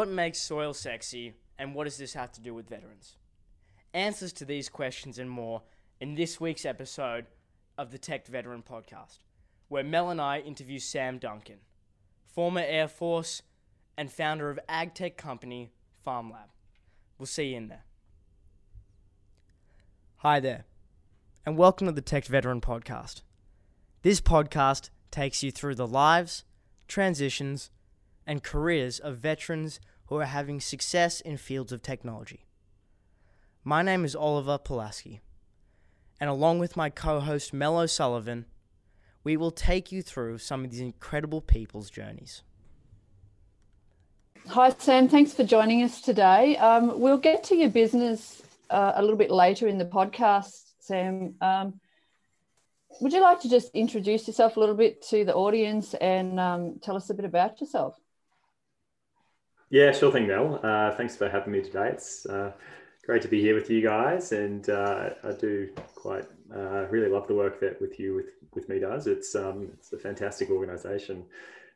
What makes soil sexy, and what does this have to do with veterans? Answers to these questions and more in this week's episode of the Tech Veteran Podcast, where Mel and I interview Sam Duncan, former Air Force and founder of ag tech company FarmLab. We'll see you in there. Hi there, and welcome to the Tech Veteran Podcast. This podcast takes you through the lives, transitions, and careers of veterans who are having success in fields of technology. My name is Oliver Pulaski, and along with my co host Mel O'Sullivan, we will take you through some of these incredible people's journeys. Hi, Sam. Thanks for joining us today. Um, we'll get to your business uh, a little bit later in the podcast, Sam. Um, would you like to just introduce yourself a little bit to the audience and um, tell us a bit about yourself? Yeah, sure thing, Mel. Uh, thanks for having me today. It's uh, great to be here with you guys, and uh, I do quite uh, really love the work that with you with with me does. It's um, it's a fantastic organisation.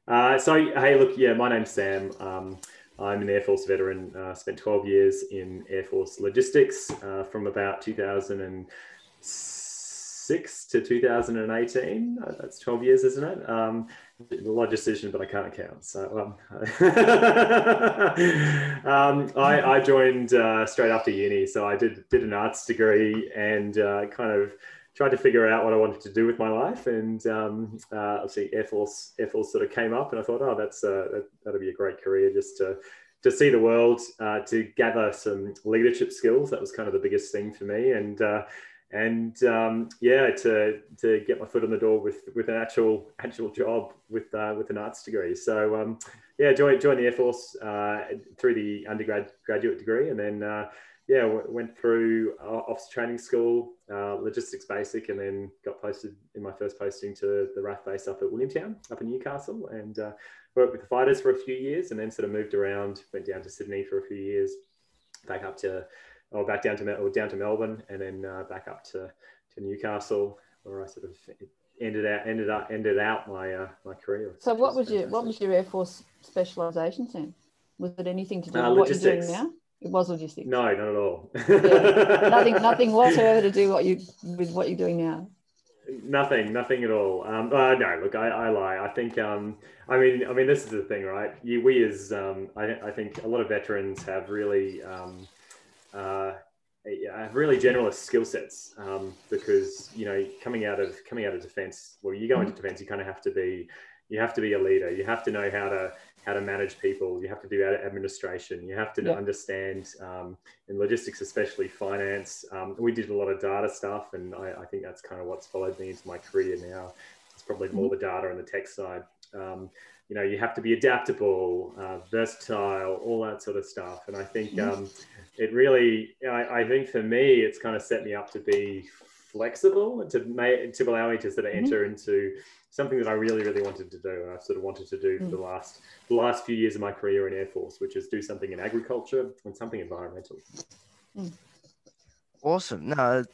Uh, so hey, look, yeah, my name's Sam. Um, I'm an Air Force veteran. Uh, spent 12 years in Air Force logistics from about 2006 to 2018. that's 12 years, isn't it? Um, a lot of decision, but I can't count. So um, um, I, I, joined uh, straight after uni. So I did did an arts degree and uh, kind of tried to figure out what I wanted to do with my life. And um, uh, obviously, Air Force Air Force sort of came up, and I thought, oh, that's uh, that, that'll be a great career just to to see the world, uh, to gather some leadership skills. That was kind of the biggest thing for me, and uh, and um, yeah, to to get my foot on the door with with an actual actual job with uh, with an arts degree. So um, yeah, joined joined the Air Force uh, through the undergrad graduate degree, and then uh, yeah, w- went through officer training school, uh, logistics basic, and then got posted in my first posting to the RAAF base up at Williamtown, up in Newcastle, and uh, worked with the fighters for a few years, and then sort of moved around, went down to Sydney for a few years, back up to or back down to or down to Melbourne, and then uh, back up to, to Newcastle, where I sort of ended out ended up ended out my uh, my career. So, what was, was your what was your Air Force specialisation then? Was it anything to do uh, with what you're doing now? It was logistics. No, not at all. yeah. Nothing, nothing whatsoever to do what you with what you're doing now. Nothing, nothing at all. Um, uh, no, look, I, I lie. I think, um, I mean, I mean, this is the thing, right? You, we as, um, I, I think, a lot of veterans have really um, uh, have really generalist skill sets um, because you know coming out of coming out of defense well you go into mm-hmm. defense you kind of have to be you have to be a leader you have to know how to how to manage people you have to do administration you have to yeah. understand um, in logistics especially finance um, we did a lot of data stuff and I, I, think that's kind of what's followed me into my career now it's probably more mm-hmm. the data and the tech side um, you know you have to be adaptable uh, versatile all that sort of stuff and i think mm-hmm. um, it really, I, I, think for me, it's kind of set me up to be flexible and to make, to allow me to sort of mm-hmm. enter into something that I really, really wanted to do. And I've sort of wanted to do for the mm. last, the last few years of my career in Air Force, which is do something in agriculture and something environmental. Mm. Awesome. No,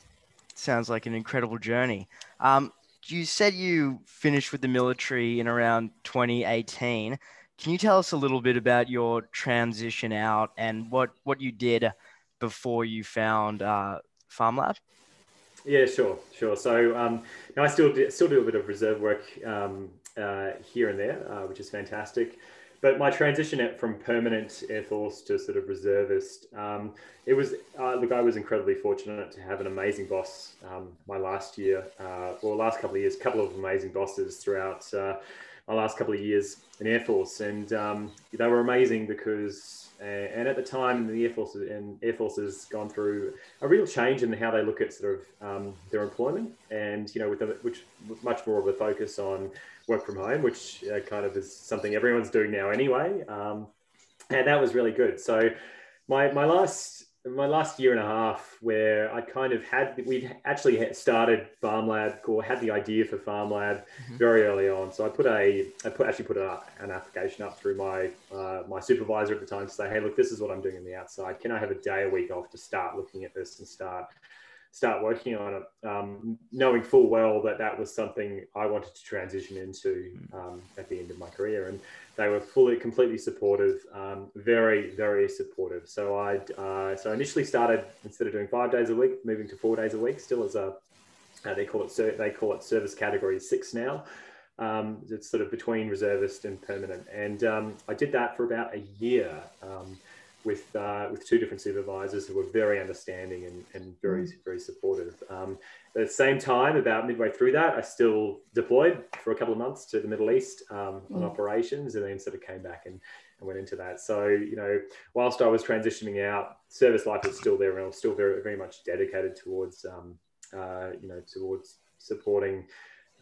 sounds like an incredible journey. Um, you said you finished with the military in around 2018. Can you tell us a little bit about your transition out and what, what you did before you found uh, FarmLab? Yeah, sure, sure. So um, I still do, still do a bit of reserve work um, uh, here and there, uh, which is fantastic. But my transition from permanent Air Force to sort of reservist, um, it was uh, look, I was incredibly fortunate to have an amazing boss um, my last year, uh, or last couple of years, a couple of amazing bosses throughout uh, my last couple of years in Air Force, and um, they were amazing because. Uh, and at the time, the Air Force and Air Force has gone through a real change in how they look at sort of um, their employment, and you know, with, a, which much more of a focus on work from home, which uh, kind of is something everyone's doing now anyway. Um, and that was really good. So, my my last my last year and a half where I kind of had we'd actually started FarmLab or had the idea for FarmLab mm-hmm. very early on. So I put a I put actually put a, an application up through my uh, my supervisor at the time to say, hey, look, this is what I'm doing on the outside. Can I have a day a week off to start looking at this and start start working on it, um, knowing full well that that was something I wanted to transition into um, at the end of my career. And they were fully, completely supportive, um, very, very supportive. So I, uh, so I initially started instead of doing five days a week, moving to four days a week, still as a, uh, they call it they call it service category six now. Um, it's sort of between reservist and permanent, and um, I did that for about a year um, with uh, with two different supervisors who were very understanding and, and very mm. very supportive. Um, at the same time, about midway through that, I still deployed for a couple of months to the Middle East um, on mm. operations, and then sort of came back and, and went into that. So you know, whilst I was transitioning out, service life was still there, and I was still very very much dedicated towards um, uh, you know towards supporting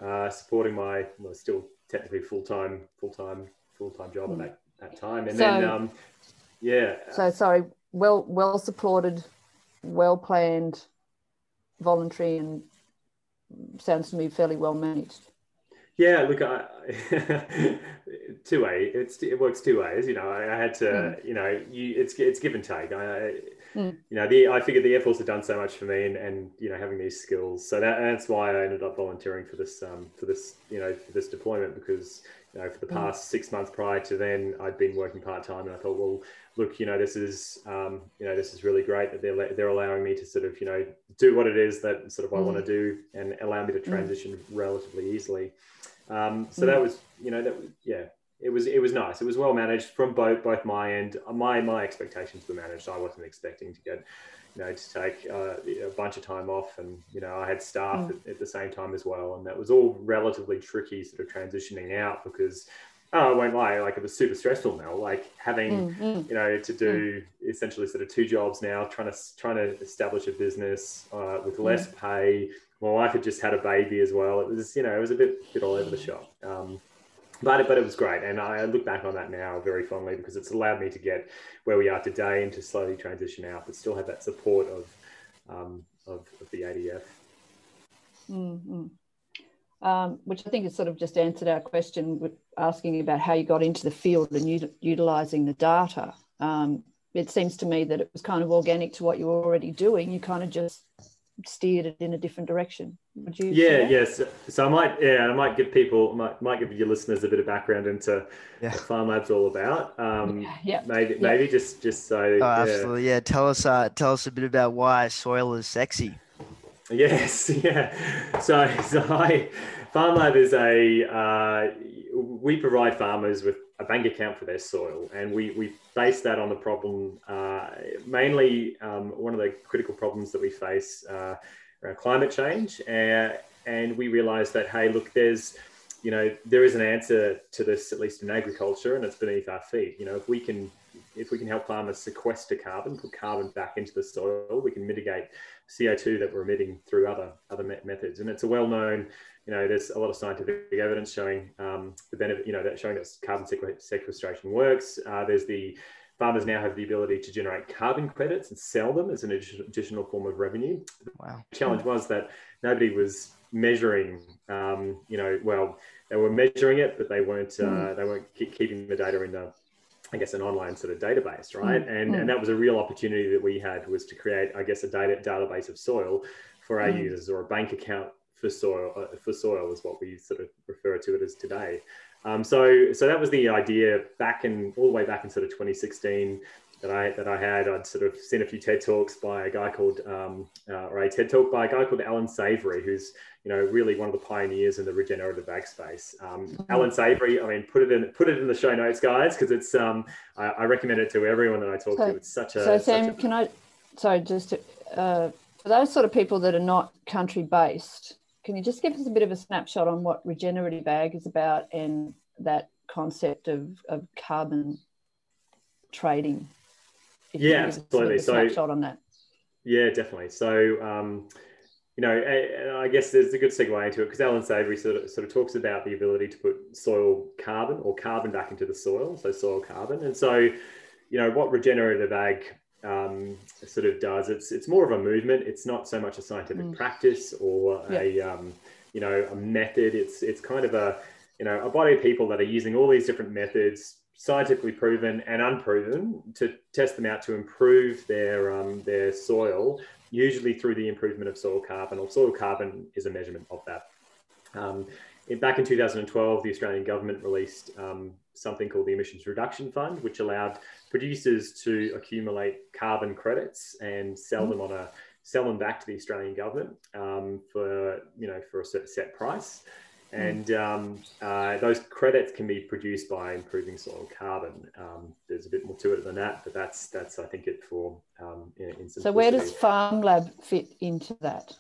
uh, supporting my well, still technically full time, full time, full time job mm. at that, that time. And so, then, um, yeah. So sorry, well, well supported, well planned, voluntary, and sounds to me fairly well managed. Yeah, look, I, two way. It's it works two ways. You know, I, I had to. Mm. You know, you it's it's give and take. I, mm. you know, the I figured the Air Force had done so much for me, and, and you know, having these skills. So that, that's why I ended up volunteering for this um for this you know for this deployment because you know for the mm. past mm. six months prior to then I'd been working part time, and I thought, well, look, you know, this is um you know this is really great that they're they're allowing me to sort of you know do what it is that sort of I want to mm. do and allow me to mm. transition relatively easily. Um, so mm. that was, you know, that yeah, it was it was nice. It was well managed from both both my end. My my expectations were managed. I wasn't expecting to get, you know, to take uh, a bunch of time off, and you know, I had staff mm. at, at, the same time as well, and that was all relatively tricky, sort of transitioning out because. Oh, I won't lie. Like it was super stressful now. Like having, mm, mm. you know, to do mm. essentially sort of two jobs now, trying to trying to establish a business uh, with less mm. pay, my wife had just had a baby as well. It was, you know, it was a bit, bit all over the shop. Um, but, but it was great. And I look back on that now very fondly because it's allowed me to get where we are today and to slowly transition out, but still have that support of, um, of, of, the ADF. Mm-hmm. Um, which I think has sort of just answered our question asking about how you got into the field and u- utilizing the data. Um, it seems to me that it was kind of organic to what you were already doing. You kind of just steered it in a different direction. Would you? Yeah, yes. So I might, yeah, I might give people, might, might give your listeners a bit of background into yeah. what Farm Lab's all about. Um, yeah, maybe, yeah. maybe just, just so. Oh, yeah. absolutely. Yeah, tell us, uh, tell us a bit about why soil is sexy. Yes, yeah. So, so I, Farm Lab is a, uh, we provide farmers with a bank account for their soil, and we we base that on the problem. Uh, mainly, um, one of the critical problems that we face uh, around climate change, uh, and we realize that hey, look, there's you know there is an answer to this at least in agriculture, and it's beneath our feet. You know, if we can if we can help farmers sequester carbon, put carbon back into the soil, we can mitigate CO2 that we're emitting through other other methods. And it's a well-known you know, there's a lot of scientific evidence showing um, the benefit, you know, that showing that carbon sequestration works. Uh, there's the farmers now have the ability to generate carbon credits and sell them as an additional form of revenue. Wow. The challenge was that nobody was measuring, um, you know, well, they were measuring it, but they weren't, uh, mm. they weren't keeping the data in the, I guess, an online sort of database, right? Mm. And, mm. and that was a real opportunity that we had was to create, I guess, a data database of soil for our mm. users or a bank account for soil uh, for soil is what we sort of refer to it as today. Um, so so that was the idea back in all the way back in sort of 2016 that I that I had. I'd sort of seen a few TED talks by a guy called um, uh, or a TED talk by a guy called Allan Savory, who's you know really one of the pioneers in the regenerative ag space. Um, mm-hmm. Allan Savory, I mean, put it in put it in the show notes, guys, because it's um, I, I, recommend it to everyone that I talk so, to. It's such a so Sam, a, can I sorry just to, uh, for those sort of people that are not country based can you just give us a bit of a snapshot on what regenerative ag is about and that concept of, of carbon trading? yeah, absolutely. So, snapshot on that. Yeah, definitely. So, um, you know, I guess there's a good segue into it because Allan Savory sort of, sort of talks about the ability to put soil carbon or carbon back into the soil, so soil carbon. And so, you know, what regenerative ag um, sort of does. It's it's more of a movement. It's not so much a scientific mm. practice or yeah. a um, you know a method. It's it's kind of a you know a body of people that are using all these different methods, scientifically proven and unproven, to test them out to improve their um, their soil usually through the improvement of soil carbon, or soil carbon is a measurement of that. Um, in, back in 2012, the Australian government released um, something called the Emissions Reduction Fund, which allowed producers to accumulate carbon credits and sell mm-hmm. them on a sell them back to the Australian government um, for you know for a set price. Hmm. And um, uh, those credits can be produced by improving soil carbon. Um, there's a bit more to it than that, but that's that's I think it for. Um, in, in so where does Farm Lab fit into that?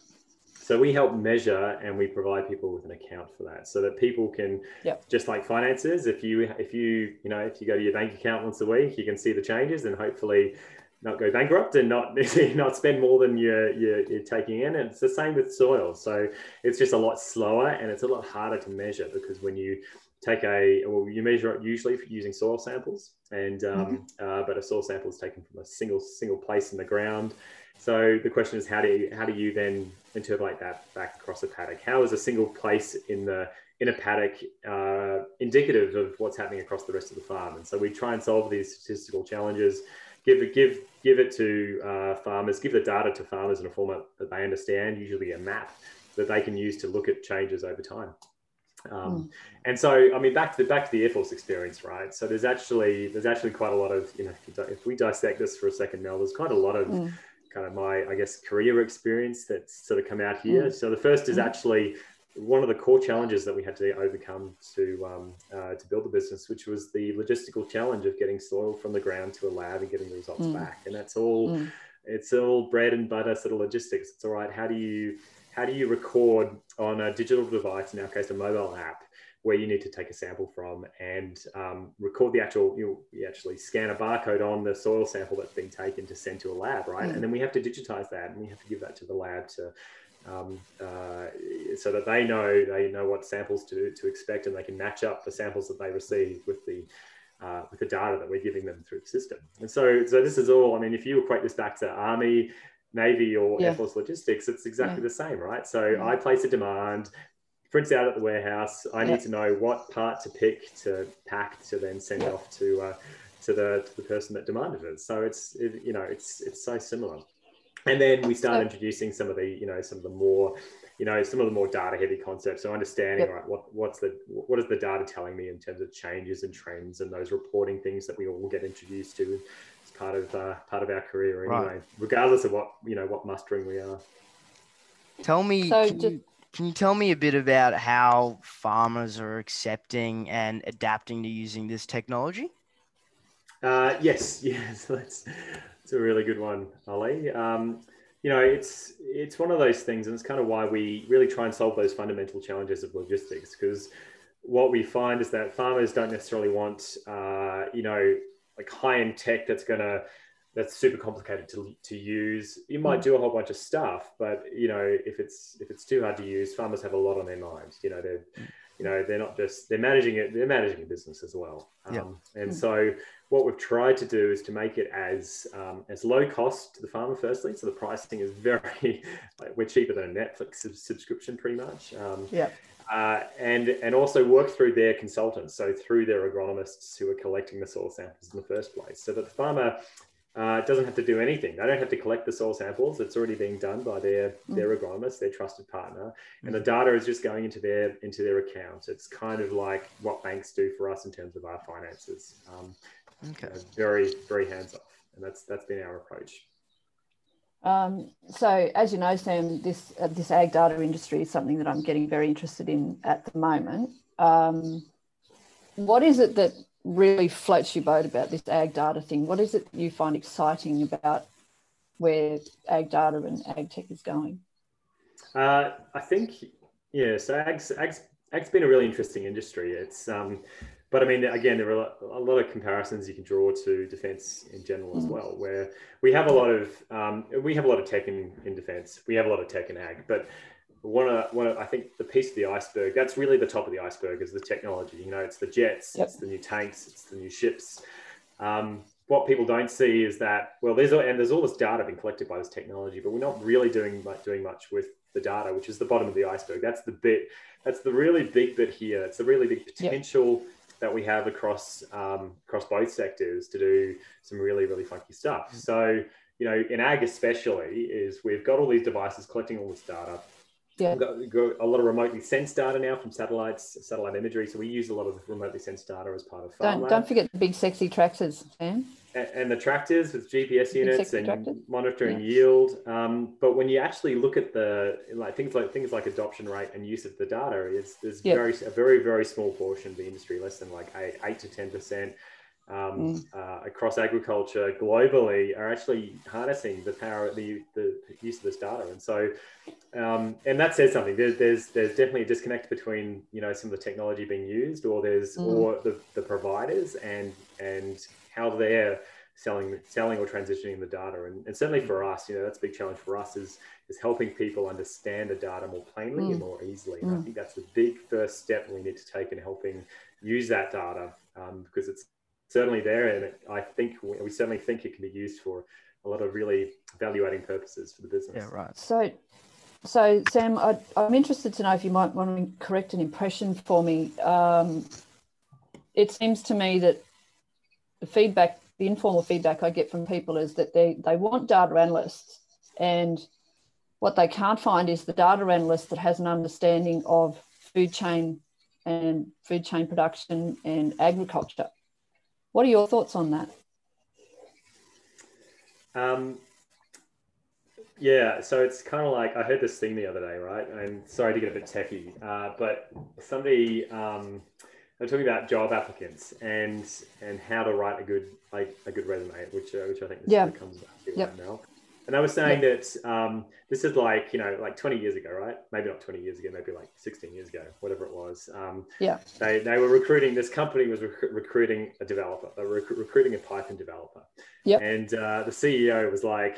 So we help measure and we provide people with an account for that, so that people can, yep. just like finances, if you if you you know if you go to your bank account once a week, you can see the changes and hopefully not go bankrupt and not not spend more than you're, you're, you're, taking in. And it's the same with soil. So it's just a lot slower and it's a lot harder to measure because when you take a well, you measure it usually using soil samples, and um, mm-hmm. uh, but a soil sample is taken from a single single place in the ground. So the question is, how do you, how do you then interpolate that back across a paddock? How is a single place in the in a paddock uh, indicative of what's happening across the rest of the farm? And so we try and solve these statistical challenges, give it give give it to uh, farmers, give the data to farmers in a format that they understand, usually a map that they can use to look at changes over time. Um, mm. And so, I mean, back to the back to the Air Force experience, right? So there's actually there's actually quite a lot of you know if we dissect this for a second, Mel, there's quite a lot of mm kind of my, I guess, career experience that's sort of come out here. Mm. So the first is mm. actually one of the core challenges that we had to overcome to um, uh, to build the business, which was the logistical challenge of getting soil from the ground to a lab and getting the results mm. back. And that's all. Mm. It's all bread and butter sort of logistics. It's all right. How do you how do you record on a digital device, in our case, a mobile app, where you need to take a sample from and um, record the actual, you, you, actually scan a barcode on the soil sample that's been taken to send to a lab, right? Mm. And then we have to digitize that and we have to give that to the lab to, um, uh, so that they know they know what samples to, to expect and they can match up the samples that they receive with the uh, with the data that we're giving them through the system. And so, so this is all. I mean, if you equate this back to Army, Navy, or yeah. Air Force logistics, it's exactly yeah. the same, right? So yeah. I place a demand prints out at the warehouse. I need to know what part to pick to pack to then send off to uh, to the to the person that demanded it. So it's it, you know it's it's so similar. And then we start introducing some of the you know some of the more you know some of the more data heavy concepts. So understanding yep. right what what's the what is the data telling me in terms of changes and trends and those reporting things that we all get introduced to as part of uh, part of our career anyway, right. regardless of what you know what mustering we are. Tell me. So just, can you tell me a bit about how farmers are accepting and adapting to using this technology? Uh, yes, yes, that's, that's a really good one, Ollie. Um, you know, it's it's one of those things, and it's kind of why we really try and solve those fundamental challenges of logistics. Because what we find is that farmers don't necessarily want, uh, you know, like high end tech that's going to that's super complicated to, to use. You might mm. do a whole bunch of stuff, but you know, if it's if it's too hard to use, farmers have a lot on their minds. You know, they're you know they're not just they're managing it; they're managing a business as well. Um, And mm. so, what we've tried to do is to make it as um, as low cost to the farmer. Firstly, so the pricing is very like, we're cheaper than a Netflix subscription, pretty much. Um, yeah. Uh, and and also work through their consultants, so through their agronomists who are collecting the soil samples in the first place, so that the farmer uh, it doesn't have to do anything. They don't have to collect the soil samples. It's already being done by their mm. their agronomist, their trusted partner, and the data is just going into their into their account. It's kind of like what banks do for us in terms of our finances. Um, okay. very very hands off, and that's that's been our approach. Um, so, as you know, Sam, this uh, this ag data industry is something that I'm getting very interested in at the moment. Um, what is it that really floats your boat about this ag data thing? What is it you find exciting about where ag data and ag tech is going? Uh, I think, yeah, so ag's, ag's, ag's been a really interesting industry. It's, um, but I mean, again, there are a lot of comparisons you can draw to defence in general as mm. well, where we have a lot of um, we have a lot of tech in, in defence, we have a lot of tech in ag, but one of one of I think the piece of the iceberg that's really the top of the iceberg is the technology. You know, it's the jets, yep. it's the new tanks, it's the new ships. Um, what people don't see is that well, there's and there's all this data being collected by this technology, but we're not really doing much, doing much with the data, which is the bottom of the iceberg. That's the bit. That's the really big bit here. It's the really big potential. Yep. That we have across um, across both sectors to do some really really funky stuff. Mm. So you know, in ag especially, is we've got all these devices collecting all this data. Yeah. We've got, a lot of remotely sensed data now from satellites, satellite imagery. So we use a lot of remotely sensed data as part of Don't, don't forget the big sexy tractors, Sam. and, and the tractors with GPS units and tractors. monitoring Yeah. yield. Um, but when you actually look at the like things like things like adoption rate and use of the data, it's there's Yeah. very a very very small portion of the industry, less than like eight, eight to ten percent. Um, Mm. uh, across agriculture globally are actually harnessing the power the, the use of this data and so um, and that says something there's, there's there's definitely a disconnect between you know some of the technology being used or there's Mm. or the, the providers and and how they're selling selling or transitioning the data and, and certainly for us you know that's a big challenge for us is is helping people understand the data more plainly and Mm. more easily and i Mm. think that's the big first step we need to take in helping use that data um, because it's certainly there and i think we, we certainly think it can be used for a lot of really value adding purposes for the business Yeah, right. So, so Sam, I, I'm interested to know if you might want to correct an impression for me. Um, it seems to me that the feedback, the informal feedback I get from people is that they, they want data analysts, and what they can't find is the data analyst that has an understanding of food chain and food chain production and agriculture. What are your thoughts on that? Um, yeah, so it's kind of like I heard this thing the other day, right? And sorry to get a bit techie, uh, but somebody um, they were talking about job applicants and and how to write a good like a good resume, which uh, which I think this Yeah. comes back to Yep. right now. And I was saying that um, this is like you know like 20 years ago, right? Maybe not 20 years ago, maybe like 16 years ago, whatever it was. Um, Yeah. they, they were recruiting this company was rec- recruiting a developer they were rec- recruiting a python developer Yep. and uh, the ceo was like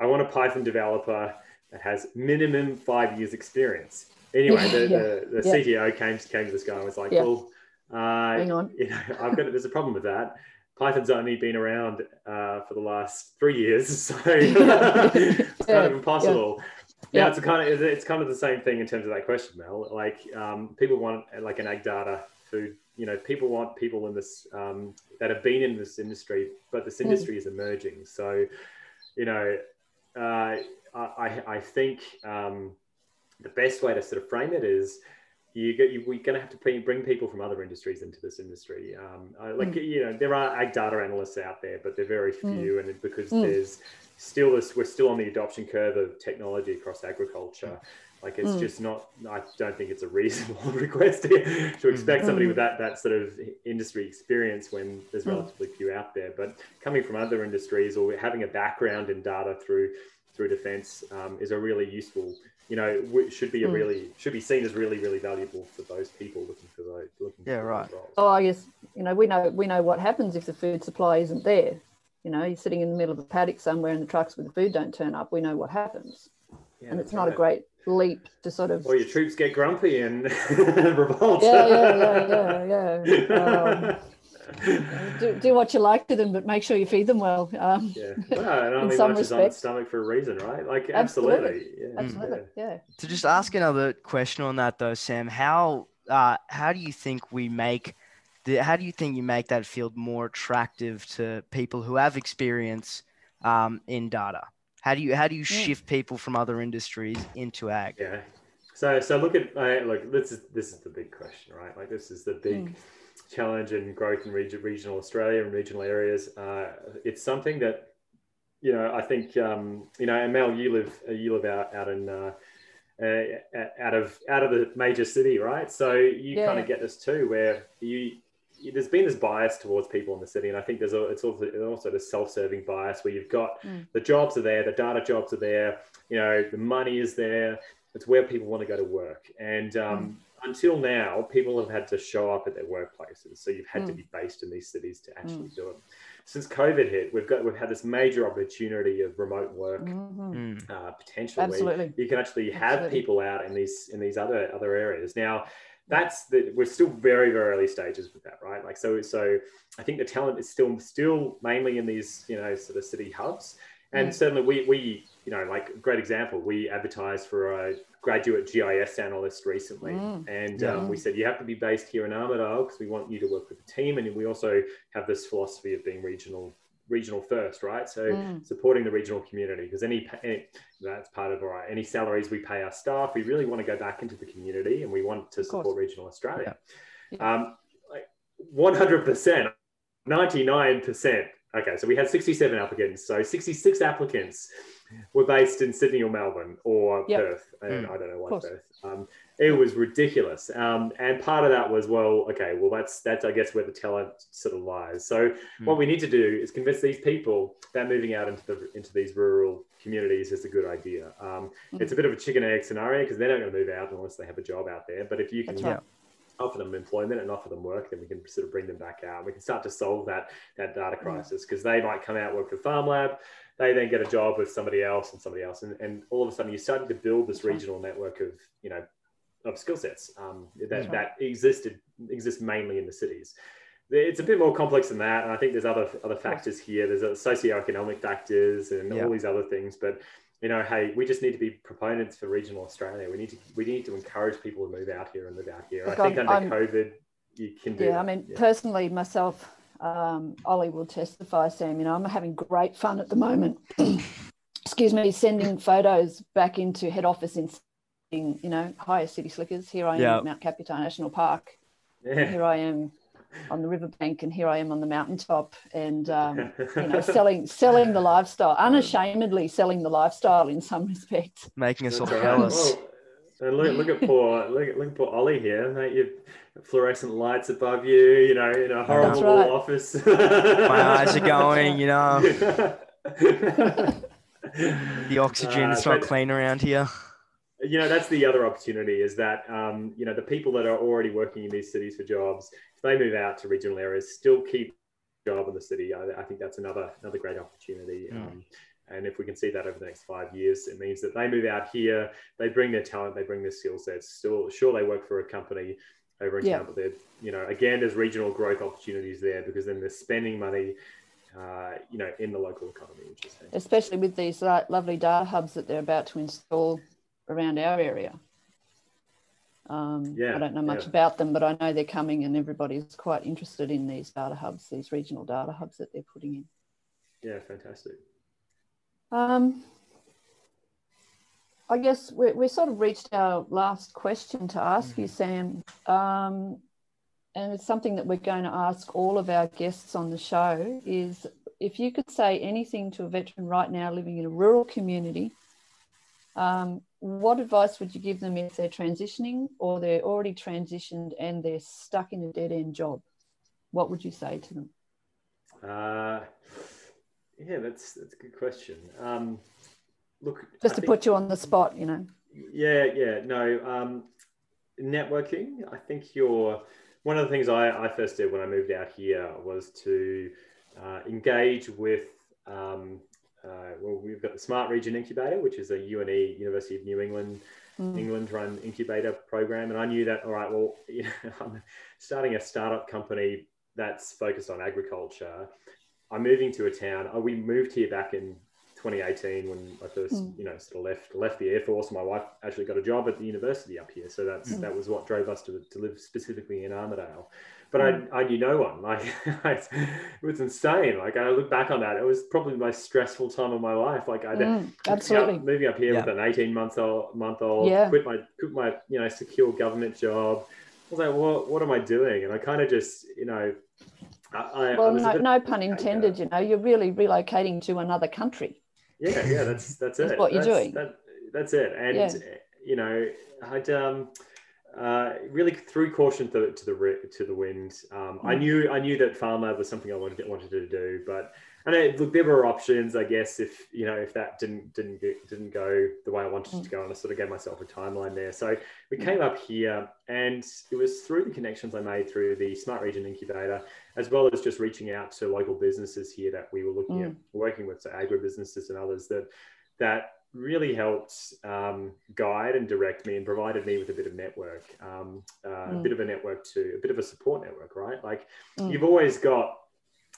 i want a python developer that has minimum five years experience anyway the, Yeah. the, the Yeah. cto came, came to this guy and was like Yeah. well uh, Hang on. you know, i've got there's a problem with that python's only been around uh, for the last three years so it's kind of impossible Yeah. yeah, it's a kind of it's kind of the same thing in terms of that question, Mel. Like um, people want like an ag data food. You know, people want people in this um, that have been in this industry, but this Mm. industry is emerging. So, you know, uh, I I think um, the best way to sort of frame it is. You get, you, we're going to have to bring bring people from other industries into this industry. Um, I, like you know, there are ag data analysts out there, but they're very Mm. few, and it- because Mm. there's still this we're still on the adoption curve of technology across agriculture like it's Mm. just not i don't think it's a reasonable request to, to expect somebody Mm. with that that sort of industry experience when there's Mm. relatively few out there but coming from other industries or having a background in data through through defense um, is a really useful you know w- should be a Mm. really should be seen as really really valuable for those people looking for those looking Yeah, for right. those roles. Oh, I guess you know we know we know what happens if the food supply isn't there. You know, you're sitting in the middle of a paddock somewhere, and the trucks with the food don't turn up. We know what happens, Yeah, and it's that's not a great leap to sort of. or your troops get grumpy and revolt Yeah, yeah, yeah, yeah, yeah. Um, do, do what you like to them, but make sure you feed them well. Um, Yeah, well, and only some much is on the stomach for a reason, right? Like, Absolutely. absolutely. Yeah, absolutely, yeah. To just ask another question on that though, Sam, how uh, how do you think we make the how do you think you make that field more attractive to people who have experience um, in data? How do you how do you Mm. shift people from other industries into ag? Yeah. yeah. So, so look at uh, look. This is this is the big question, right? Like, this is the big Mm. Challenge and growth in region, regional Australia and regional areas. Uh, it's something that you know. I think um, you know. And Mel, you live you live out out in. Uh, uh, out of out of the major city, right? So you Yeah. kind of get this too, where you, you there's been this bias towards people in the city, and I think there's a, it's also also this self-serving bias where you've got Mm. the jobs are there, the data jobs are there, you know, the money is there. It's where people want to go to work, and um, until now, people have had to show up at their workplaces. So you've had to Mm. be based in these cities to actually do it. Since COVID hit, we've got we've had this major opportunity of remote work Mhm. Mm. uh, potential where Absolutely. you can actually have Absolutely. people out in these in these other other areas now that's the we're still very very early stages with that right like so so i think the talent is still still mainly in these you know sort of city hubs and Mm. certainly we we you know like a great example we advertised for a graduate gis analyst recently Mm. and Yeah. um, we said you have to be based here in armidale because we want you to work with the team and we also have this philosophy of being regional regional first, right? So Mm. supporting the regional community because any, any that's part of all right. Any salaries we pay our staff, we really want to go back into the community and we want to Of course. support regional Australia. Yeah. Um, like 100%, 99%. Okay, so we had 67 applicants. So 66 applicants were based in Sydney or Melbourne or Yep. Perth. And Mm. I don't know why. Perth. Um, it was ridiculous. Um, and part of that was, well, okay, well, that's, that's, I guess, where the talent sort of lies. So what we need to do is convince these people that moving out into the, into these rural communities is a good idea. Um, Mm. It's a bit of a chicken egg scenario because they're not going to move out unless they have a job out there. But if you can That's right. Offer them employment and offer them work, then we can sort of bring them back out. We can start to solve that that data crisis because they might come out work for Farm Lab, they then get a job with somebody else and somebody else, and, and all of a sudden you're starting to build this regional network of you know of skill sets um, that right. that existed exists mainly in the cities. It's a bit more complex than that, and I think there's other other factors here. There's socioeconomic factors and Yeah. all these other things, but you know, hey, we just need to be proponents for regional Australia. We need to we need to encourage people to move out here and live out here. Look, I think I'm- under I'm- COVID, you can do. Yeah, that. I mean, Yeah. personally, myself, um, Ollie will testify, Sam. You know, I'm having great fun at the moment. Excuse me, sending photos back into head office in, in you know, higher city slickers. Here I am Yeah. at Mount Kaputar National Park. yeah. Here I am on the riverbank, and here I am on the mountaintop, and um, you know, selling selling the lifestyle, unashamedly selling the lifestyle in some respects. Making us all That's all right. jealous. And look, look at poor look, at- look at poor Ollie here. Mate, you've fluorescent lights above you. You know, in a horrible right. office. My eyes are going, you know, the oxygen's Uh, not clean around here. You know that's the other opportunity is that um, you know the people that are already working in these cities for jobs if they move out to regional areas still keep job in the city i, I think that's another another great opportunity Mm. um, and if we can see that over the next five years it means that they move out here they bring their talent they bring their skill sets still sure they work for a company over in Yeah. town but they're you know again there's regional growth opportunities there because then they're spending money uh, you know in the local economy which is fantastic. especially with these lovely data hubs that they're about to install around our area. Um, Yeah, I don't know much yeah. about them, but I know they're coming and everybody's quite interested in these data hubs, these regional data hubs that they're putting in. yeah fantastic Um, I guess we we sort of reached our last question to ask you, Sam. Um, and it's something that we're going to ask all of our guests on the show is if you could say anything to a veteran right now living in a rural community, um, what advice would you give them if they're transitioning or they're already transitioned and they're stuck in a dead end job? What would you say to them? Uh, yeah, that's that's a good question. Um, look, Just I to think- put you on the spot, you know. Yeah, yeah, no. Um, networking. I think you're one of the things I, I first did when I moved out here was to uh, engage with. Um, uh, well, we've got the Smart Region Incubator, which is a UNE University of New England Mm. England run incubator program. And I knew that, all right, well, you know, I'm starting a startup company that's focused on agriculture. I'm moving to a town. Oh, we moved here back in 2018 when I first, Mm. you know, sort of left left the Air Force. My wife actually got a job at the university up here. So that's Mm. that was what drove us to, to live specifically in Armidale. But Mm. I, I knew no one. Like it was insane. Like I look back on that, it was probably the most stressful time of my life. Like I Mm, moving absolutely. up, moving up here Yeah. with an 18 month old month old Yeah. quit my quit my you know secure government job I was like what what am I doing and I kind of just you know I, I, I Well, was no, bit- no pun intended. You know, you're really relocating to another country. yeah yeah that's that's That's it what you're That's- doing. that, that's it and Yeah. you know I'd um uh, really threw caution to, to the to the wind. Um, I Mm. knew I knew that farm lab was something I wanted wanted to do, but and it, look, there were options, I guess, if you know if that didn't didn't get, didn't go the way I wanted it to go, and I sort of gave myself a timeline there. So we Mm. came up here, and it was through the connections I made through the Smart Region Incubator, as well as just reaching out to local businesses here that we were looking at working with, so agribusinesses and others that that really helped um, guide and direct me and provided me with a bit of network, um, uh, a Mm. bit of a network to a bit of a support network, right? Like Mm. you've always got.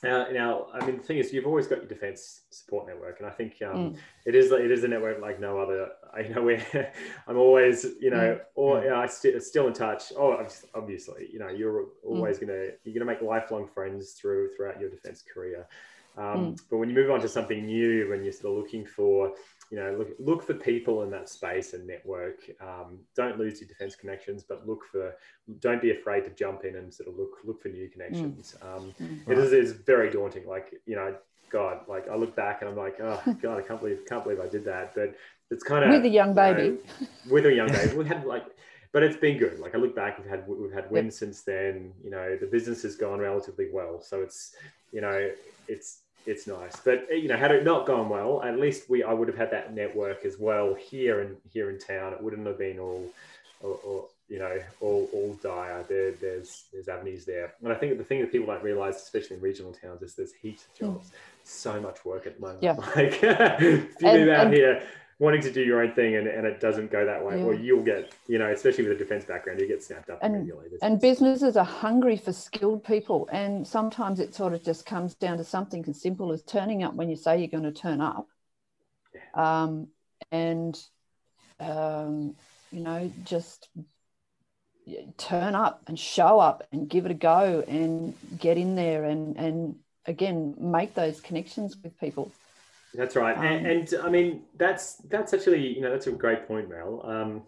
Uh, now, I mean, the thing is, you've always got your defense support network, and I think um, Mm. it is it is a network like no other. I know where I'm always, you know, or Mm. you know, I st- still in touch. Oh, obviously, you know, you're always gonna you're gonna make lifelong friends through throughout your defense career. Um, mm. But when you move on to something new, when you're sort of looking for, you know, look look for people in that space and network. Um, don't lose your defense connections, but look for. Don't be afraid to jump in and sort of look look for new connections. Mm. Um, mm. It is, is very daunting. Like you know, God, like I look back and I'm like, oh God, I can't believe can't believe I did that. But it's kind of with a young baby. You know, with a young baby, we had like but it's been good. Like I look back, we've had we've had wins yep. since then. You know, the business has gone relatively well, so it's you know it's it's nice. But you know, had it not gone well, at least we I would have had that network as well here in here in town. It wouldn't have been all, all, all you know, all all dire. There, there's there's avenues there, and I think the thing that people don't realize, especially in regional towns, is there's heaps of jobs. Mm. So much work at the moment. Yeah. Like if you and, move out and, here wanting to do your own thing and, and it doesn't go that way, yeah. or you'll get, you know, especially with a defense background, you get snapped up and, immediately. and businesses are hungry for skilled people. And sometimes it sort of just comes down to something as simple as turning up when you say you're going to turn up. Yeah. Um, and, um, you know, just turn up and show up and give it a go and get in there and, and again, make those connections with people. That's right, um, and, and, I mean that's that's actually you know that's a great point, Mel. Um,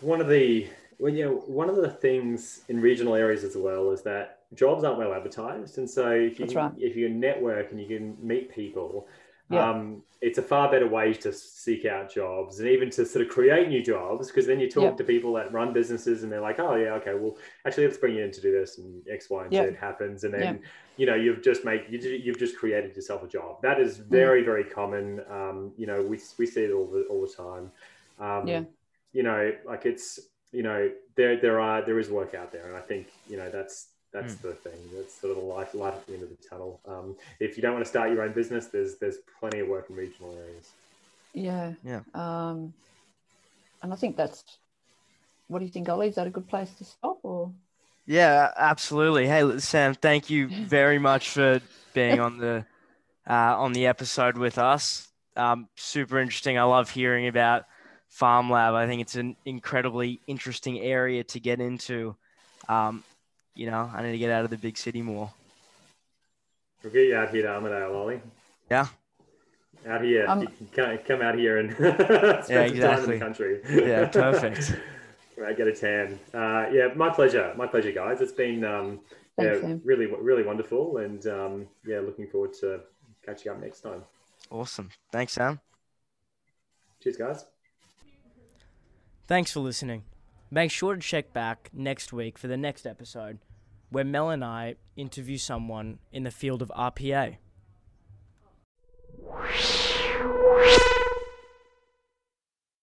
one of the well, you know, one of the things in regional areas as well is that jobs aren't well advertised, and so if you right. if you network and you can meet people, yeah. um, it's a far better way to seek out jobs and even to sort of create new jobs because then you talk yep. to people that run businesses and they're like, oh yeah, okay, well actually let's bring you in to do this and X, Y, and yep. Z happens, and then yep. you know you've just made you, you've just created yourself a job. That is mm. very mm. very common. Um, you know we we see it all the all the time. Um, yeah. You know, like it's you know there there are there is work out there, and I think you know that's that's mm. the thing. That's sort of the light, light at the end of the tunnel. Um, if you don't want to start your own business, there's there's plenty of work in regional areas. Yeah. Yeah. Um, and I think that's. What do you think, Ollie? Is that a good place to stop, or? Yeah, absolutely. Hey, Sam, thank you very much for being on the uh, on the episode with us. Um, super interesting. I love hearing about Farm Lab. I think it's an incredibly interesting area to get into. Um, you know, I need to get out of the big city more. We'll get you out here to Armidale, Ollie. Yeah. Out here, um, come, come out here and spend yeah, exactly. some time in the country. yeah, perfect. right, get a tan. Uh, yeah, my pleasure. My pleasure, guys. It's been um, Thanks, yeah, really, really wonderful, and um, yeah, looking forward to catching up next time. Awesome. Thanks, Sam. Cheers, guys. Thanks for listening. Make sure to check back next week for the next episode where Mel and I interview someone in the field of RPA.